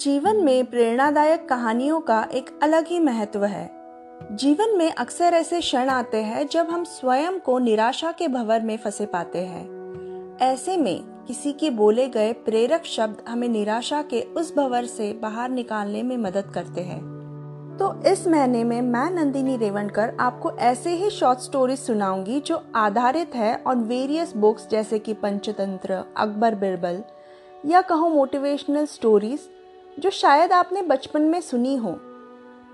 जीवन में प्रेरणादायक कहानियों का एक अलग ही महत्व है। जीवन में अक्सर ऐसे क्षण आते हैं जब हम स्वयं को निराशा के भंवर में फंसे पाते हैं। ऐसे में किसी के बोले गए प्रेरक शब्द हमें निराशा के उस भंवर से बाहर निकालने में मदद करते हैं। तो इस महीने में मैं नंदिनी रेवनकर आपको ऐसे ही शॉर्ट स्टोरीज सुनाऊँगी जो आधारित है ऑन वेरियस बुक्स जैसे कि पंचतंत्र, अकबर बिरबल या कहो मोटिवेशनल स्टोरीज जो शायद आपने बचपन में सुनी हो।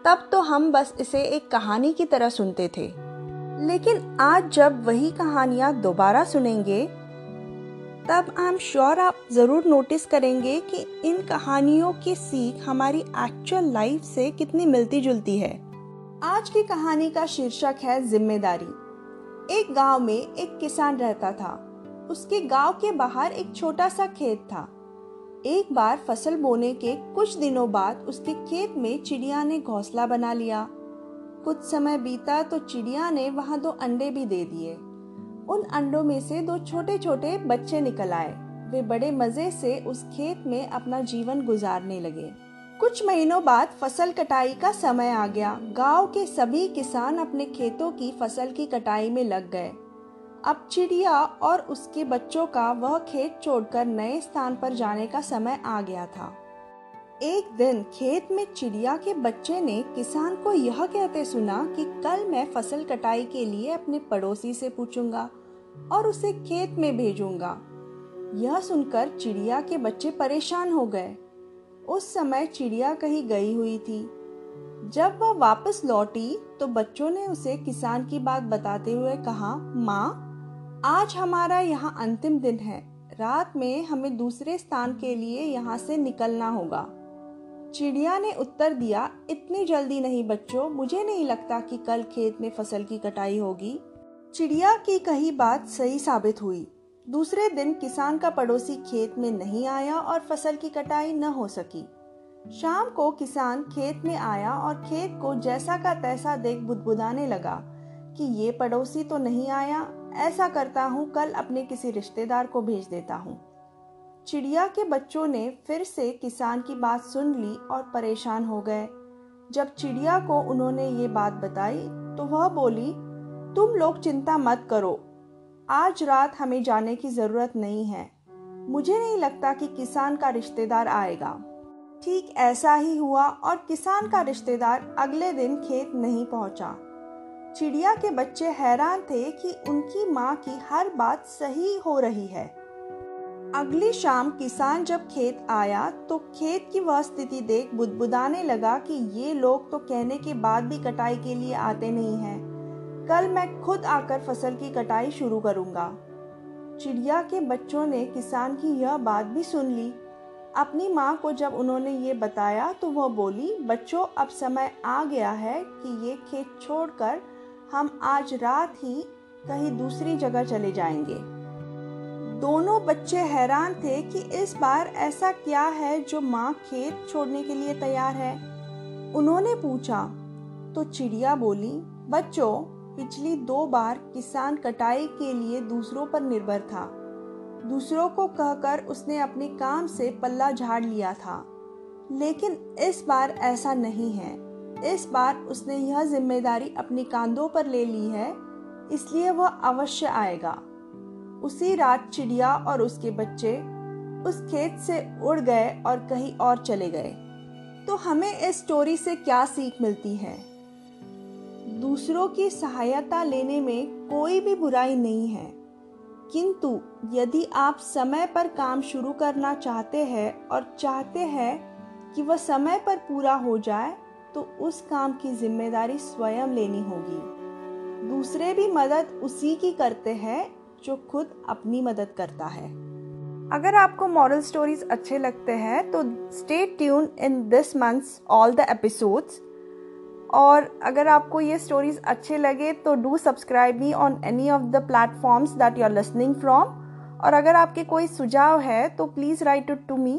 तब तो हम बस इसे एक कहानी की तरह सुनते थे। लेकिन आज जब वही कहानियाँ दोबारा सुनेंगे, तब आई एम श्योर आप ज़रूर नोटिस करेंगे कि इन कहानियों की सीख हमारी एक्चुअल लाइफ से कितनी मिलती जुलती है। आज की कहानी का शीर्षक है ज़िम्मेदारी। एक गाँव में एक किसान रहता था। उसके गाँव के बाहर एक छोटा सा खेत था। एक बार फ़सल बोने के कुछ दिनों बाद उसके खेत में चिड़िया ने घोंसला बना लिया। कुछ समय बीता तो चिड़िया ने वहाँ दो अंडे भी दे दिए। उन अंडों में से दो छोटे छोटे बच्चे निकल आए। वे बड़े मज़े से उस खेत में अपना जीवन गुजारने लगे। कुछ महीनों बाद फ़सल कटाई का समय आ गया। गाँव के सभी किसान अपने खेतों की फ़सल की कटाई में लग गए। अब चिड़िया और उसके बच्चों का वह खेत छोड़कर नए स्थान पर जाने का समय आ गया था। एक दिन खेत में चिड़िया के बच्चे ने किसान को यह कहते सुना कि कल मैं फ़सल कटाई के लिए अपने पड़ोसी से पूछूँगा और उसे खेत में भेजूँगा। यह सुनकर चिड़िया के बच्चे परेशान हो गए। उस समय चिड़िया कहीं गई हुई थी। जब वह वापस लौटी तो बच्चों ने उसे किसान की बात बताते हुए कहा, माँ आज हमारा यहाँ अंतिम दिन है। रात में हमें दूसरे स्थान के लिए यहाँ से निकलना होगा। चिड़िया ने उत्तर दिया, इतनी जल्दी नहीं बच्चों, मुझे नहीं लगता कि कल खेत में फ़सल की कटाई होगी। चिड़िया की कही बात सही साबित हुई। दूसरे दिन किसान का पड़ोसी खेत में नहीं आया और फ़सल की कटाई न हो सकी। शाम को किसान खेत में आया और खेत को जैसा का तैसा देख बुदबुदाने लगा। कि ये पड़ोसी तो नहीं आया, ऐसा करता हूँ, कल अपने किसी रिश्तेदार को भेज देता हूँ। चिड़िया के बच्चों ने फिर से किसान की बात सुन ली और परेशान हो गए। जब चिड़िया को उन्होंने ये बात बताई तो वह बोली, तुम लोग चिंता मत करो, आज रात हमें जाने की ज़रूरत नहीं है। मुझे नहीं लगता कि किसान का रिश्तेदार आएगा। ठीक ऐसा ही हुआ और किसान का रिश्तेदार अगले दिन खेत नहीं पहुँचा। चिड़िया के बच्चे हैरान थे कि उनकी माँ की हर बात सही हो रही है। अगली शाम किसान जब खेत आया तो खेत की वह स्थिति देख बुदबुदाने लगा कि ये लोग तो कहने के बाद भी कटाई के लिए आते नहीं हैं। कल मैं खुद आकर फ़सल की कटाई शुरू करूँगा। चिड़िया के बच्चों ने किसान की यह बात भी सुन ली। अपनी माँ को जब उन्होंने ये बताया तो वह बोली, बच्चों, अब समय आ गया है कि ये खेत छोड़कर हम आज रात ही कहीं दूसरी जगह चले जाएँगे। दोनों बच्चे हैरान थे कि इस बार ऐसा क्या है जो माँ खेत छोड़ने के लिए तैयार है। उन्होंने पूछा तो चिड़िया बोली, बच्चों, पिछली दो बार किसान कटाई के लिए दूसरों पर निर्भर था। दूसरों को कहकर उसने अपने काम से पल्ला झाड़ लिया था। लेकिन इस बार ऐसा नहीं है। इस बार उसने यह ज़िम्मेदारी अपने कांधों पर ले ली है, इसलिए वह अवश्य आएगा। उसी रात चिड़िया और उसके बच्चे उस खेत से उड़ गए और कहीं और चले गए। तो हमें इस स्टोरी से क्या सीख मिलती है? दूसरों की सहायता लेने में कोई भी बुराई नहीं है। किंतु यदि आप समय पर काम शुरू करना चाहते हैं और चाहते हैं कि वह समय पर पूरा हो जाए तो उस काम की ज़िम्मेदारी स्वयं लेनी होगी। दूसरे भी मदद उसी की करते हैं, जो खुद अपनी मदद करता है। अगर आपको मॉरल स्टोरीज अच्छे लगते हैं तो stay tune in this months all the episodes और अगर आपको ये स्टोरीज अच्छे लगे तो do subscribe me on any of the platforms that you are listening from और अगर आपके कोई सुझाव है तो please write it to me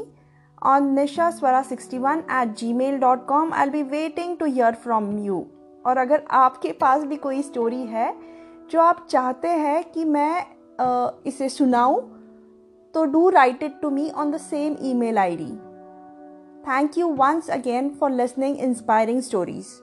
on nishaswara61 at gmail.com. I'll be waiting to hear from you. और अगर आपके पास भी कोई स्टोरी है जो आप चाहते हैं कि मैं इसे सुनाऊं तो do write it to me on the same email ID Thank you once again for listening inspiring stories.